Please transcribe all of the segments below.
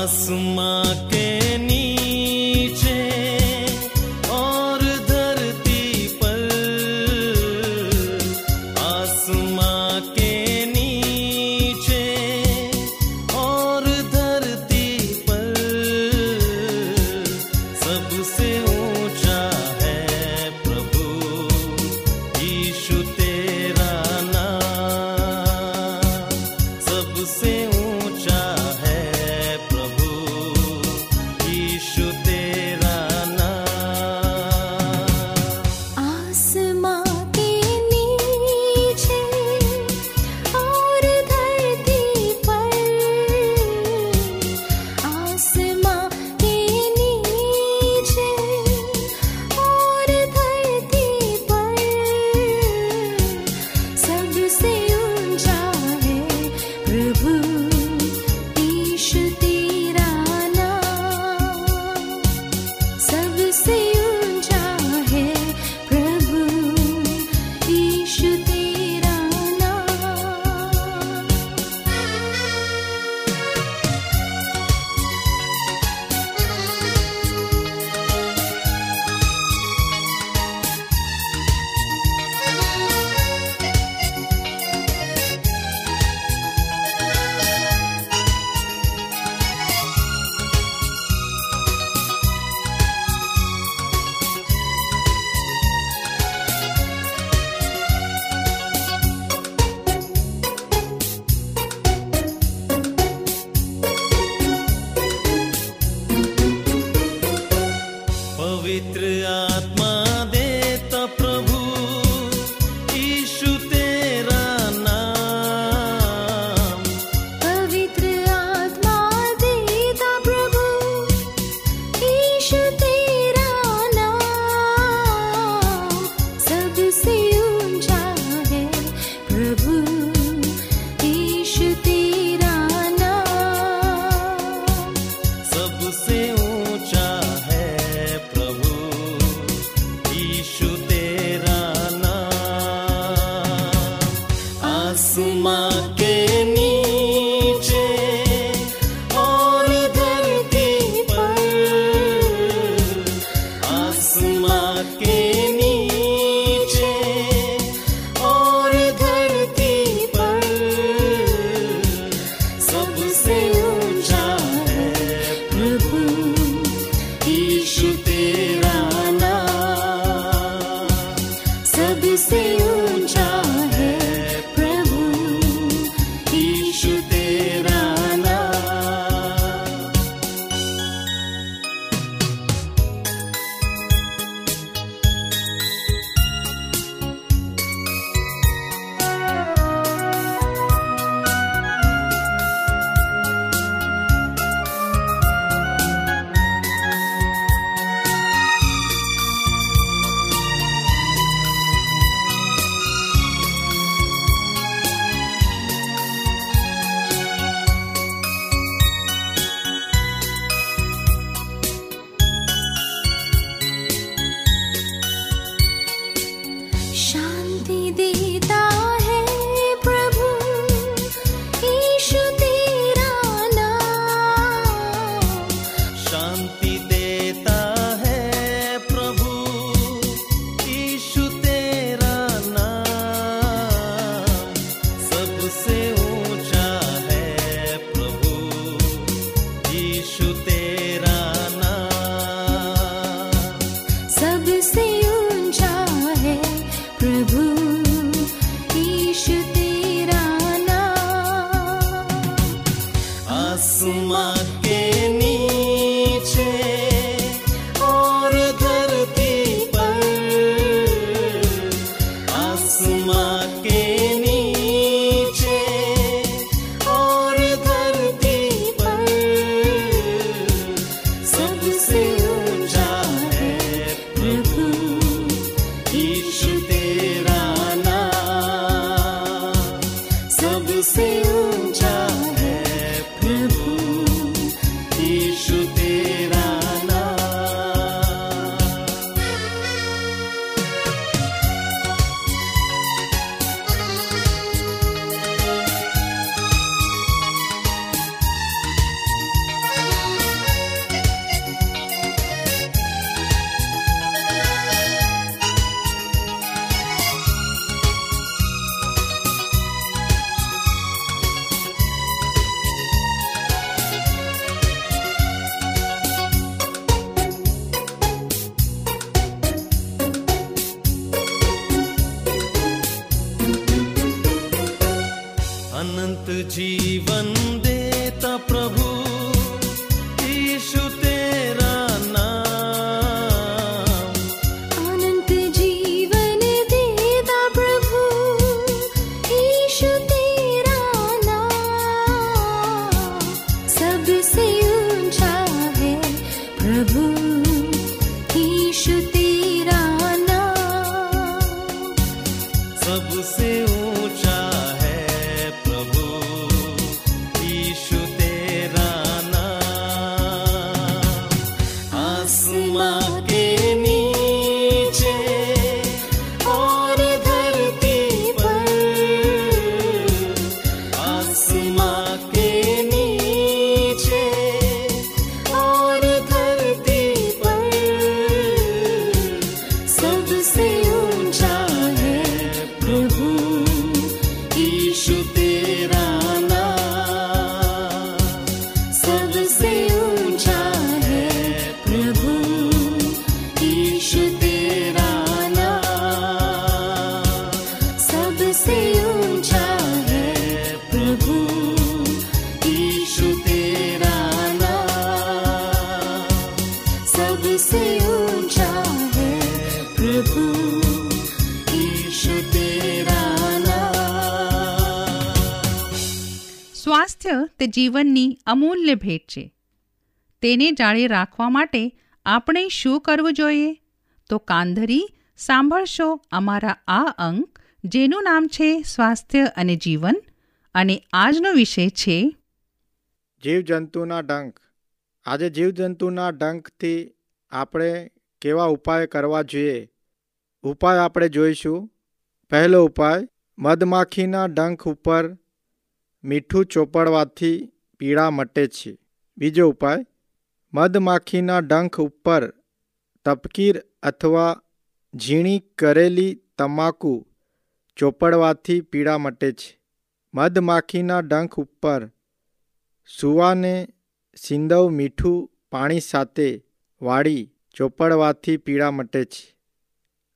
आसमां જીવન જીવનની અમૂલ્ય ભેટ છે. તેને જાળી રાખવા માટે આપણે શું કરવું જોઈએ? તો કાંધરી, સાંભળશો અમારા આ અંક, જેનું નામ છે સ્વાસ્થ્ય અને જીવન, અને આજનો વિષય છે જીવજંતુના ડંખ. આજે જીવજંતુના ડંખથી આપણે કેવા ઉપાય કરવા જોઈએ? ઉપાય આપણે જોઈશું. પહેલો ઉપાય, મધમાખીના ડંખ ઉપર મીઠું ચોપડવાથી પીડા મટે છે. બીજો ઉપાય, મધમાખીના ડંખ ઉપર તપકીર અથવા ઝીણી કરેલી તમાકુ ચોપડવાથી પીડા મટે છે. મધમાખીના ડંખ ઉપર સુવાને સિંદવ મીઠું પાણી સાથે વાળી ચોપડવાથી પીડા મટે છે.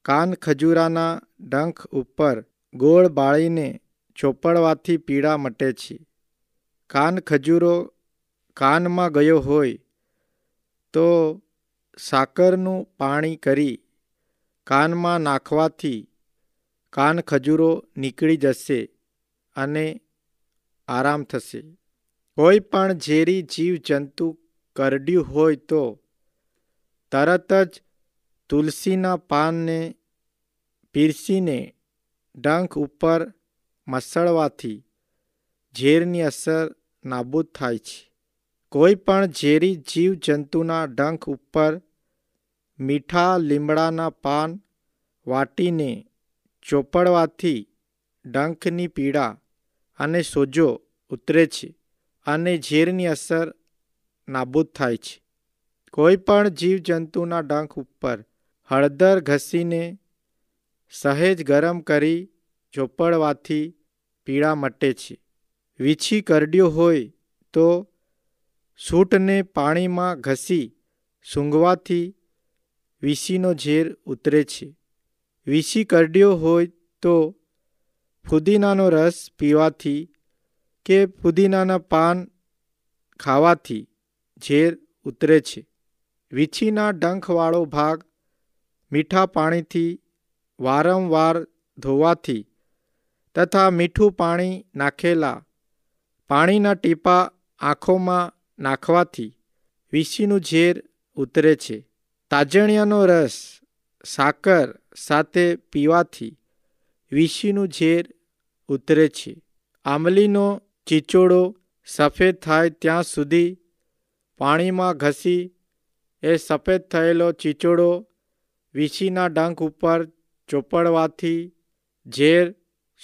કાન ખજૂરાના ડંખ ઉપર ગોળ બાળીને ચોપડવાથી પીળા મટે છે. કાન ખજૂરો કાનમાં ગયો હોય તો સાકરનું પાણી કરી કાનમાં નાખવાથી કાન ખજૂરો નીકળી જશે અને આરામ થશે. કોઈ પણ ઝેરી જીવજંતુ કરડ્યું હોય તો તરત જ તુલસીના પાનને પીરસીને ડંખ ઉપર મસળવાથી ઝેરની અસર નાબૂદ થાય છે. કોઈ પણ ઝેરી જીવજંતુના ડંખ ઉપર મીઠા લીમડાના પાન વાટીને ચોપડવાથી ડંખની પીડા અને સોજો ઉતરે છે અને ઝેરની અસર નાબૂદ થાય છે. કોઈ પણ જીવજંતુના ડંખ ઉપર હળદર ઘસીને સહેજ ગરમ કરી ચોપડવાથી પીળા મટે છે. વીછી કરડ્યો હોય તો સૂટને પાણીમાં ઘસી સૂંઘવાથી વીસીનો ઝેર ઉતરે છે. વીસી કરડ્યો હોય તો ફુદીનાનો રસ પીવાથી કે ફુદીનાના પાન ખાવાથી ઝેર ઉતરે છે. વીછીના ડંખવાળો ભાગ મીઠા પાણીથી વારંવાર ધોવાથી તથા મીઠું પાણી નાખેલા. પાણીના ટીપા આંખોમાં નાખવાથી વિસીનું ઝેર ઉતરે છે. તાજણિયાનો રસ સાકર સાથે પીવાથી વિસીનું ઝેર ઉતરે છે. આંબલીનો ચીચોડો સફેદ થાય ત્યાં સુધી પાણીમાં ઘસી એ સફેદ થયેલો ચીચોડો વીછીના ડંખ ઉપર ચોપડવાથી ઝેર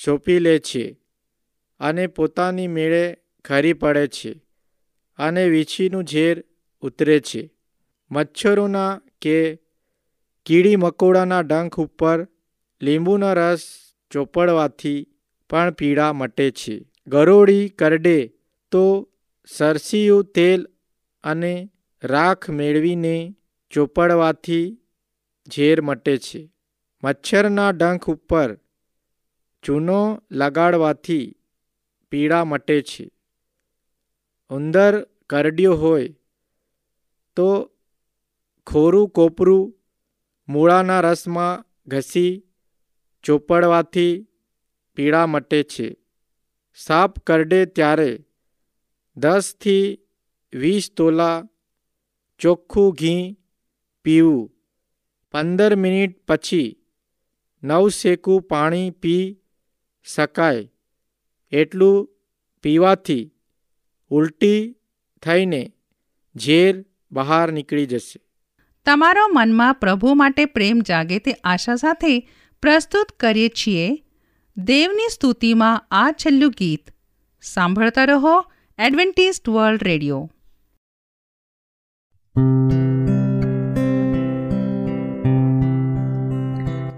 સોંપી લે છે અને પોતાની મેળે ખરી પડે છે અને વીછીનું ઝેર ઉતરે છે. મચ્છરોના કે કીડી મકોડાના ડંખ ઉપર લીંબુનો રસ ચોપડવાથી પણ પીડા મટે છે. ગરોળી કરડે તો સરસીયું તેલ અને રાખ મેળવીને ચોપડવાથી ઝેર મટે છે. મચ્છરના ડંખ ઉપર ચૂનો લગાડવાથી પીડા મટે છે. ઉંદર કરડ્યો હોય તો ખોરું કોપરું મૂળાના રસમાં ઘસી ચોપડવાથી પીડા મટે છે. સાપ કરડે ત્યારે દસથી વીસ તોલા ચોખ્ખું ઘી પીવું. પંદર મિનિટ પછી નવશેકું પાણી પી શકાય. એટલું પીવાથી ઉલટી થઈને ઝેર બહાર નીકળી જશે. તમારો મનમાં પ્રભુ માટે પ્રેમ જાગે તે આશા સાથે પ્રસ્તુત કરીએ છીએ. દેવની સ્તુતિમાં આ છેલ્લું ગીત. સાંભળતા રહો એડવેન્ટિસ્ટ વર્લ્ડ રેડિયો.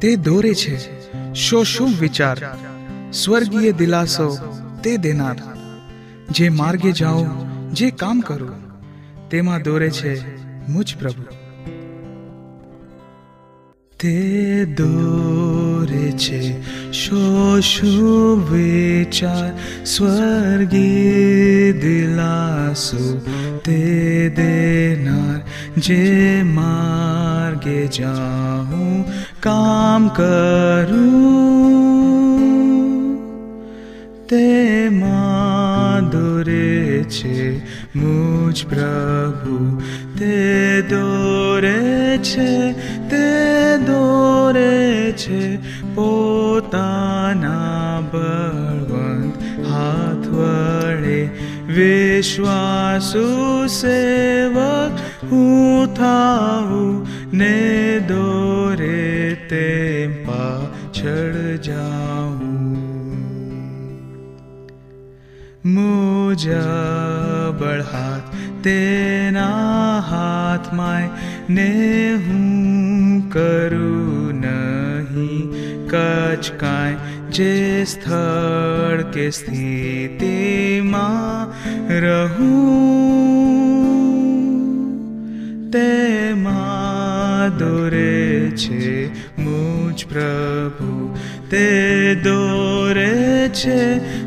તે દોરે છે શો શું વિચાર? સ્વર્ગીય દિલાસો તે દેનાર જે માર્ગે જાઓ જે કામ કરો તેમાં દોરે છે મુજ પ્રભુ તે દોરે છે શો શુભ વિચાર સ્વર્ગીય દિલાસો તે દેનાર જે માર્ગે જાઉં કામ કરું તેમાં દોરે છે, મુજ પ્રભુ. તે દોરે છે, તે દોરે છે, પોતાના બળવંત હાથ વડે. વિશ્વાસુ સેવક, હું થાઉં ને દોરે તેમ પાછળ મુજબળ હાથ તેના હાથમાં ને હું કરું નહીં કચ કાંઈ જે સ્થળ કે સ્થિતિમાં રહું તેમાં દોરે છે મુજ પ્રભુ તે દોરે છે તે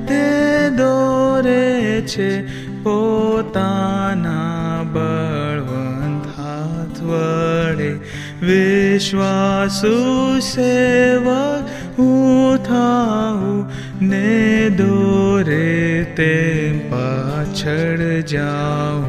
દોરે છે પોતાના બળવંત હાથ વડે. વિશ્વાસુ સેવક હું થાઉં, ને દોરે તેમ પાછળ જાઉં.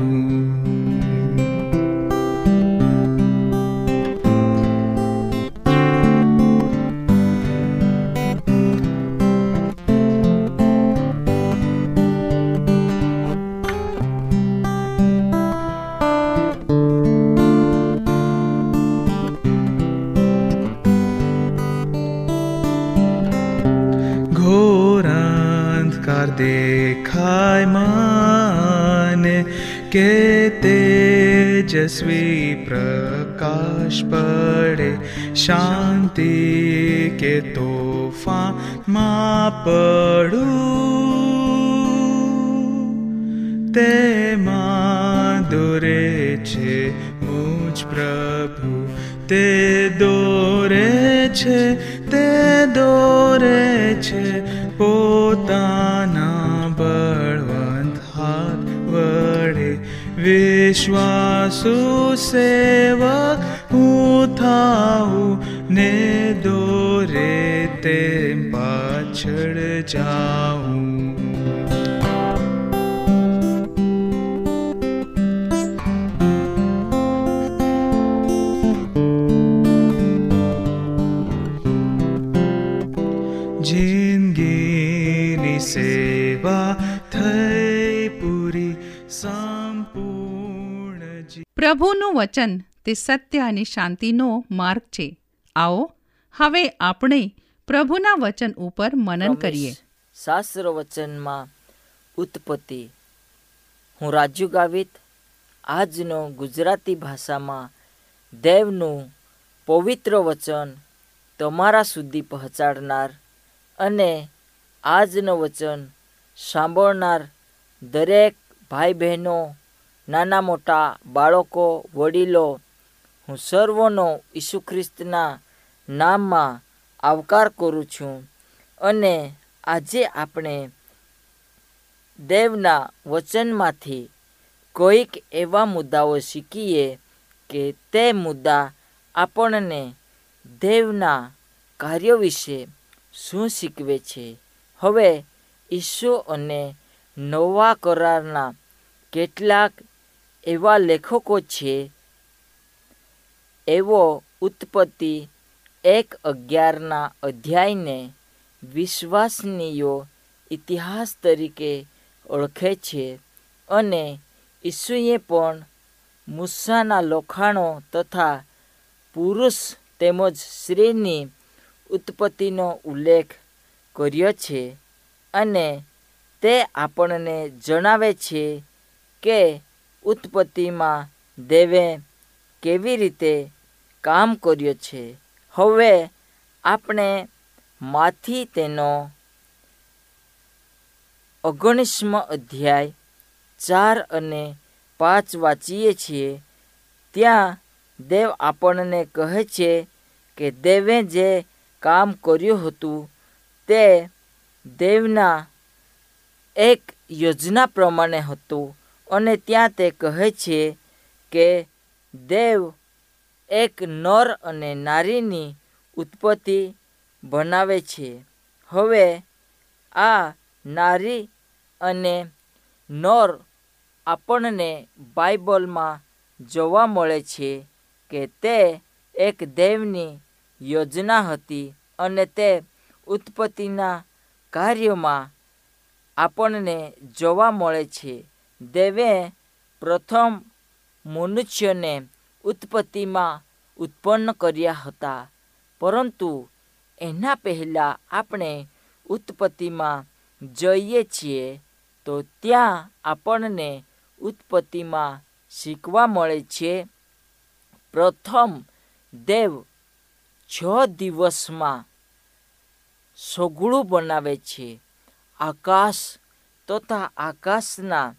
तेजस्वी प्रकाश पड़े शांति के तोफा मा पड़ू। ते माधुरे छे मुझ प्रभु ते दोरे छे ते दोरे छे पोताना चोताना बलवन् वडे विश्वा सुव ने दो रे ते पछ પ્રભુનું વચન તે સત્ય અને શાંતિનો માર્ગ છે આવો હવે આપણે પ્રભુના વચન ઉપર મનન કરીએ. શાસ્ત્ર વચનમાં ઉત્પત્તિ હું રાજુ ગાવિત આજનો ગુજરાતી ભાષામાં દેવનું પવિત્ર વચન તમારા સુધી પહોંચાડનાર અને આજનું વચન સાંભળનાર દરેક ભાઈ બહેનો નાના મોટા બાળકો, વડીલો, હું સર્વનો ઈસુ ખ્રિસ્તના નામમાં આવકાર કરું છું અને આજે આપણે દેવના વચનમાંથી કોઈક એવા મુદ્દાઓ શીખીએ કે તે મુદ્દા આપણને દેવના કાર્યો વિશે શું શીખવે છે. હવે ઈસુ અને નવા કરારના કેટલાક એવા લેખકો છે, એવો ઉત્પત્તિ એક અગિયારના અધ્યાયને વિશ્વાસનીય ઇતિહાસ તરીકે ઓળખે છે અને ઈસુએ પણ મૂસાના લોખાણો તથા પુરુષ તેમજ સ્ત્રીની ઉત્પત્તિનો ઉલ્લેખ કર્યો છે અને તે આપણને જણાવે છે કે ઉત્પત્તિમાં દેવે કેવી રીતે કામ કર્યું છે? હવે આપણે માંથી તેનો ઓગણીસમ અધ્યાય ચાર અને પાંચ વાંચીએ છીએ. ત્યાં દેવ આપણને કહે છે કે દેવે જે કામ કર્યું હતું તે દેવના એક યોજના પ્રમાણે હતું. અને ત્યાં તે કહે છે કે દેવ એક નર અને નારીની ઉત્પત્તિ બનાવે છે. હવે આ નારી અને નર આપણને બાઇબલમાં જોવા મળે છે કે તે એક દેવની યોજના હતી અને તે ઉત્પત્તિના કાર્યમાં આપણને જોવા મળે છે. દેવે પ્રથમ મનુષ્યને ઉત્પત્તિમાં ઉત્પન્ન કર્યા હતા. પરંતુ એના પહેલાં આપણે ઉત્પત્તિમાં જઈએ છીએ તો ત્યાં આપણને ઉત્પત્તિમાં શીખવા મળે છે, પ્રથમ દેવ છ દિવસમાં સોગળું બનાવે છે. આકાશ તથા આકાશના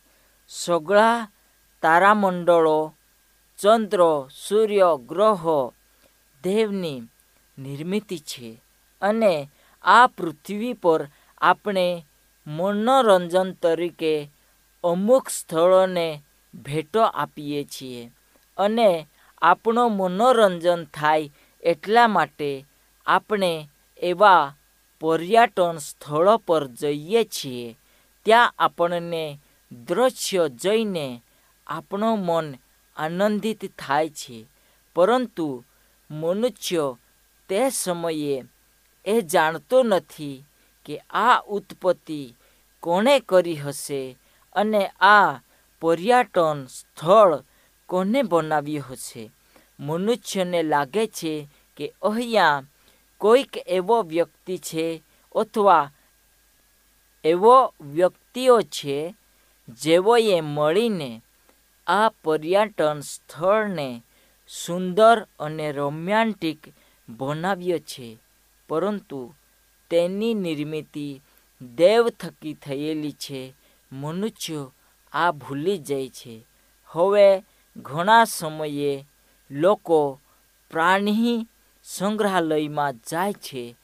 સગળા તારામંડળો, ચંદ્ર, સૂર્ય, ગ્રહો દેવની નિર્મિતિ છે અને આ પૃથ્વી પર આપણે મનોરંજન તરીકે અમુક સ્થળોને ભેટો આપીએ છીએ અને આપણો મનોરંજન થાય એટલા માટે આપણે એવા પર્યટન સ્થળો પર જઈએ છીએ. ત્યાં આપણને દ્રશ્ય જોઈને આપણું મન આનંદિત થાય છે. પરંતુ મનુષ્ય તે સમયે એ જાણતો નથી કે આ ઉત્પત્તિ કોણે કરી હશે અને આ પર્યટન સ્થળ કોને બનાવ્યું હશે. મનુષ્યને લાગે છે કે અહીંયા કોઈક એવો વ્યક્તિ છે અથવા એવો વ્યક્તિઓ છે જેઓએ મળીને આ પર્યટન સ્થળને સુંદર અને રોમેન્ટિક બનાવ્યો છે, પરંતુ તેની નિર્મિતિ દેવ થકી થયેલી છે, મનુષ્યો આ ભૂલી જાય છે. હવે ઘણા સમયે લોકો પ્રાણી સંગ્રહાલયમાં જાય છે,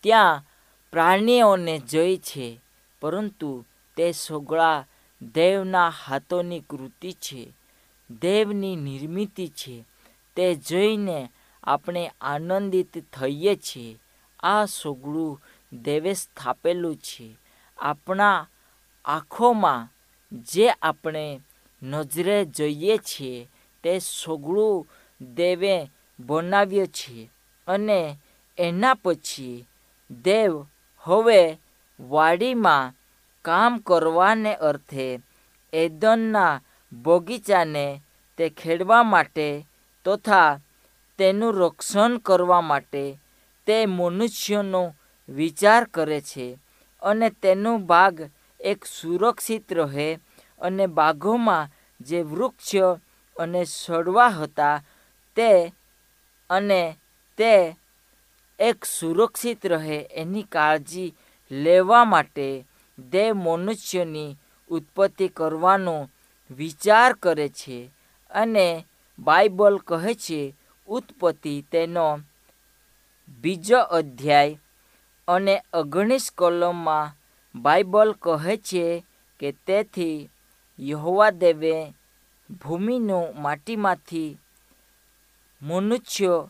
ત્યાં પ્રાણીઓને જોઈ છે, પરંતુ તે સગળા દેવના હાથોની કૃતિ છે, દેવની નિર્મિતિ છે, તે જોઈને આપણે આનંદિત થઈએ છીએ. આ સોગડું દેવે સ્થાપેલું છે. આપણા આંખોમાં જે આપણે નજરે જોઈએ છીએ, તે સોગડું દેવે બનાવ્યો છે અને એના પછી દેવ હવે વાડીમાં કામ કરવાને અર્થે એદનના બગીચાને તે ખેડવા માટે તથા તેનું રક્ષણ કરવા માટે તે મનુષ્યનો વિચાર કરે છે અને તેનો ભાગ એક સુરક્ષિત રહે અને બાગોમાં જે વૃક્ષ અને સડવા હતા તે અને તે એક સુરક્ષિત રહે એની કાળજી લેવા માટે દેવ મનુષ્યની ઉત્પત્તિ કરવાનો વિચાર કરે છે અને બાઇબલ કહે છે, ઉત્પત્તિ તેનો બીજો અધ્યાય અને ઓગણીસ કલમમાં બાઇબલ કહે છે કે તેથી યહોવા દેવે ભૂમિનું માટીમાંથી મનુષ્ય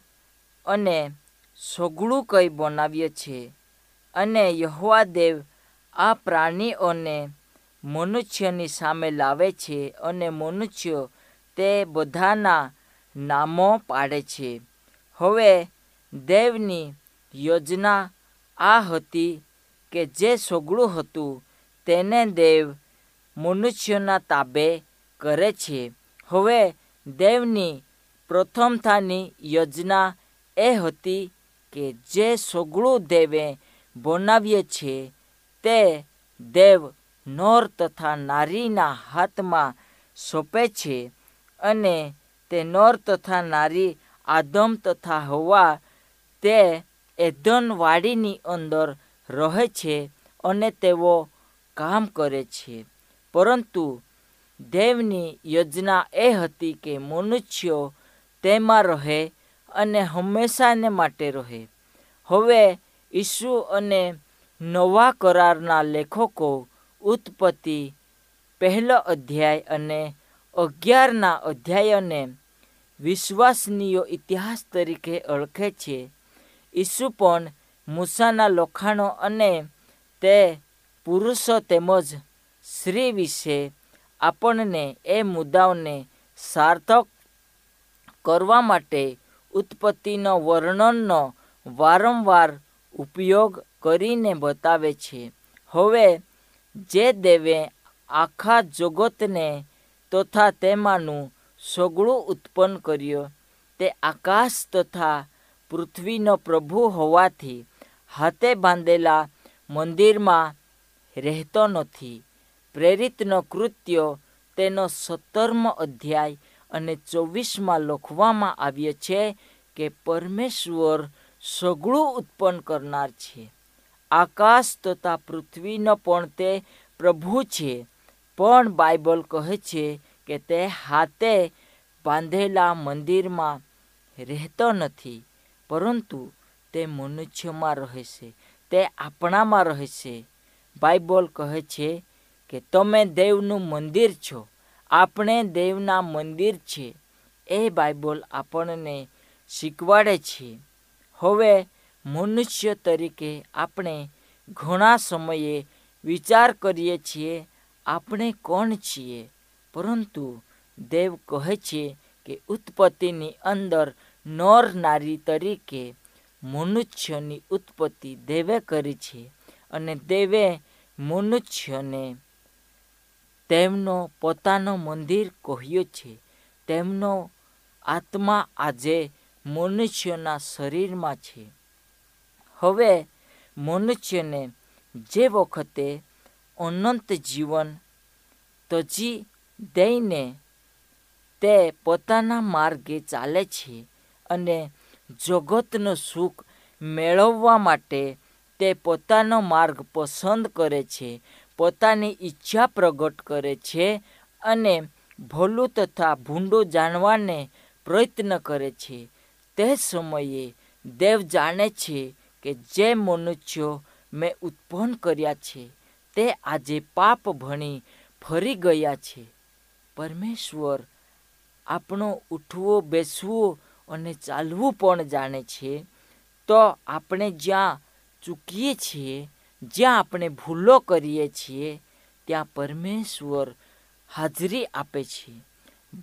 અને સગળું કંઈ બનાવ્યો છે. અને યહોવા દેવ આ પ્રાણીઓને મનુષ્યની સામે લાવે છે અને મનુષ્ય તે બધાના નામો પાડે છે. હવે દેવની યોજના આ હતી કે જે સોગળું હતું તેને દેવ મનુષ્યના તાબે કરે છે. હવે દેવની પ્રથમતાની યોજના એ હતી કે જે સોગડું દેવે બનાવીએ છે તે દેવ નોર તથા નારીના હાથમાં સોંપે છે અને તે નોર તથા નારી આદમ તથા હવા તે એધનવાડીની અંદર રહે છે અને તેઓ કામ કરે છે. પરંતુ દેવની યોજના એ હતી કે મનુષ્યો તેમાં રહે અને હંમેશાને માટે રહે. હવે ઈસુ અને નવા કરારના લેખકો ઉત્પત્તિ પહેલો અધ્યાય અને અગિયારના અધ્યાયને વિશ્વાસનીય ઇતિહાસ તરીકે ઓળખે છે. ઈસુ પણ મૂસાના લખાણો અને તે પુરુષો તેમજ સ્ત્રી વિશે આપણને એ મુદ્દાઓને સાર્થક કરવા માટે ઉત્પત્તિનો વર્ણનનો વારંવાર ઉપયોગ કરીને બતાવે છે. હવે, જે દેવે આખા જગતને તથા તેમાંનું સગળું ઉત્પન્ન કર્યું, તે આકાશ તથા પૃથ્વીનો પ્રભુ હોવાથી હાથે બાંધેલા મંદિરમાં રહેતો નથી. પ્રેરિતનો કૃત્યો તેનો સત્તરમો અધ્યાય અને ચોવીસમાં લખવામાં આવ્યો છે કે પરમેશ્વર સગળું ઉત્પન્ન કરનાર છે. આકાશ તથા પૃથ્વીનો પણ તે પ્રભુ છે. પણ બાઇબલ કહે છે કે તે હાથે બાંધેલા મંદિરમાં રહેતો નથી, પરંતુ તે મનુષ્યમાં રહે છે. તે આપણામાં રહે છે. બાઇબલ કહે છે કે તમે દેવનું મંદિર છો. આપણે દેવના મંદિર છે. એ બાઇબલ આપણને શીખવાડે છે. હવે મનુષ્ય તરીકે આપણે ઘણા સમયે વિચાર કરીએ છીએ, આપણે કોણ છીએ? પરંતુ દેવ કહે છે કે ઉત્પત્તિની અંદર નર નારી તરીકે મનુષ્યની ઉત્પત્તિ દેવે કરી છે અને દેવે મનુષ્યને તેમનો પોતાનો મંદિર કહ્યો છે. તેમનો આત્મા આજે મનુષ્યના શરીરમાં છે. હવે મનુષ્યને જે વખતે અનંત જીવન તજી દઈને તે પોતાના માર્ગે ચાલે છે અને જગતનું સુખ મેળવવા માટે તે પોતાનો માર્ગ પસંદ કરે છે, પોતાની ઈચ્છા પ્રગટ કરે છે અને ભલું તથા ભૂંડું જાણવાને પ્રયત્ન કરે છે. તે સમયે દેવ જાણે છે કે જે મનુષ્યો મેં ઉત્પન્ન કર્યા છે, તે આજે પાપ ભણી ફરી ગયા છે. પરમેશ્વર આપણો ઉઠવો, બેસવો અને ચાલવું પણ જાણે છે. તો આપણે જ્યાં ચૂકીએ છીએ, જ્યાં આપણે ભૂલો કરીએ છીએ, ત્યાં પરમેશ્વર હાજરી આપે છે.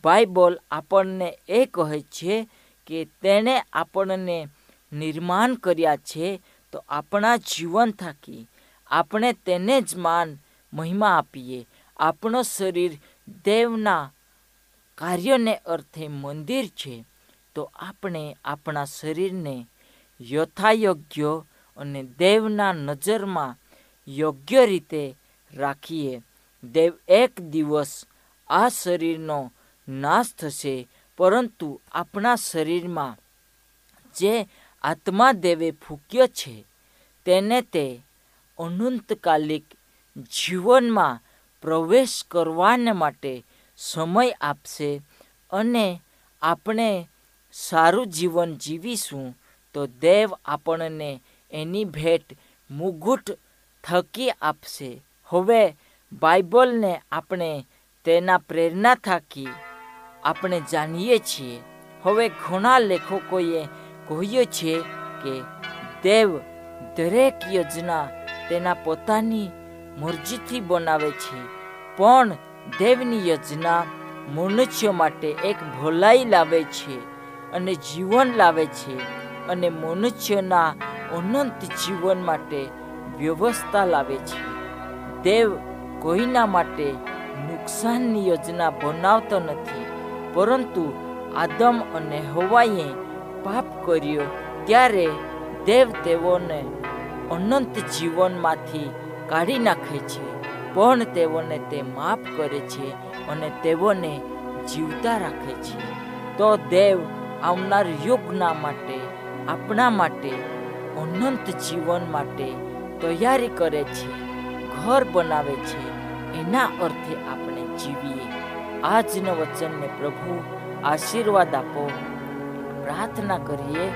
બાઇબલ આપણને એ કહે છે કે તેણે આપણને નિર્માણ કર્યા છે, તો આપણા જીવન થાકી આપણે તેને જ માન, મહિમા આપીએ. આપણો શરીર દેવના કાર્યને અર્થે મંદિર છે, તો આપણે આપણા શરીરને યથાયોગ્ય અને દેવના નજરમાં યોગ્ય રીતે રાખીએ. દેવ એક દિવસ આ શરીરનો નાશ થશે પરંતુ આપણા શરીરમાં જે આત્મા દેવે ફૂક્યો છે, તેને તે અનંતકાલિક જીવનમાં પ્રવેશ કરવાને માટે સમય આપશે અને આપણે સારું જીવન જીવીશું તો દેવ આપણને એની ભેટ મુગુટ થકી આપશે. હવે બાઇબલને આપણે તેના પ્રેરણા થકી આપણે જાણીએ છીએ. હવે ઘણા લેખકોએ કહ્યું છે કે દેવ દરેક યોજના તેના પોતાની મરજીથી બનાવે છે. પણ દેવની યોજના મનુષ્ય માટે એક ભલાઈ લાવે છે અને જીવન લાવે છે અને મનુષ્યના અનંત જીવન માટે વ્યવસ્થા લાવે છે. દેવ કોઈના માટે નુકસાનની યોજના બનાવતો નથી. પરંતુ આદમ અને હવાએ પાપ કર્યો ત્યારે દેવ તેઓને અનંત જીવનમાંથી કાઢી નાખે છે. પણ તેઓને તે માફ કરે છે અને તેઓને જીવતા રાખે છે. તો દેવ આવનાર યુગના માટે, આપણા માટે, અનંત જીવન માટે તૈયારી કરે છે, ઘર બનાવે છે. એના અર્થે આપણે જીવીએ. આજના વચનને પ્રભુ આશીર્વાદ આપો. પ્રાર્થના કરીએ,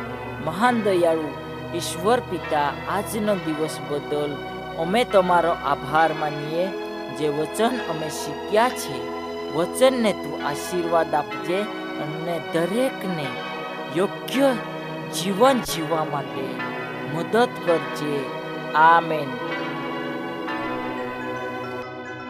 મહાન દયાળુ, ઈશ્વર પિતા, આજનો દિવસ બદલ અમે તમારો આભાર માનીએ, જે વચન અમે શીખ્યા છે. વચનને તું આશીર્વાદ આપજે અને દરેકને યોગ્ય જીવન જીવવા માટે મદદ કરજે. આમેન.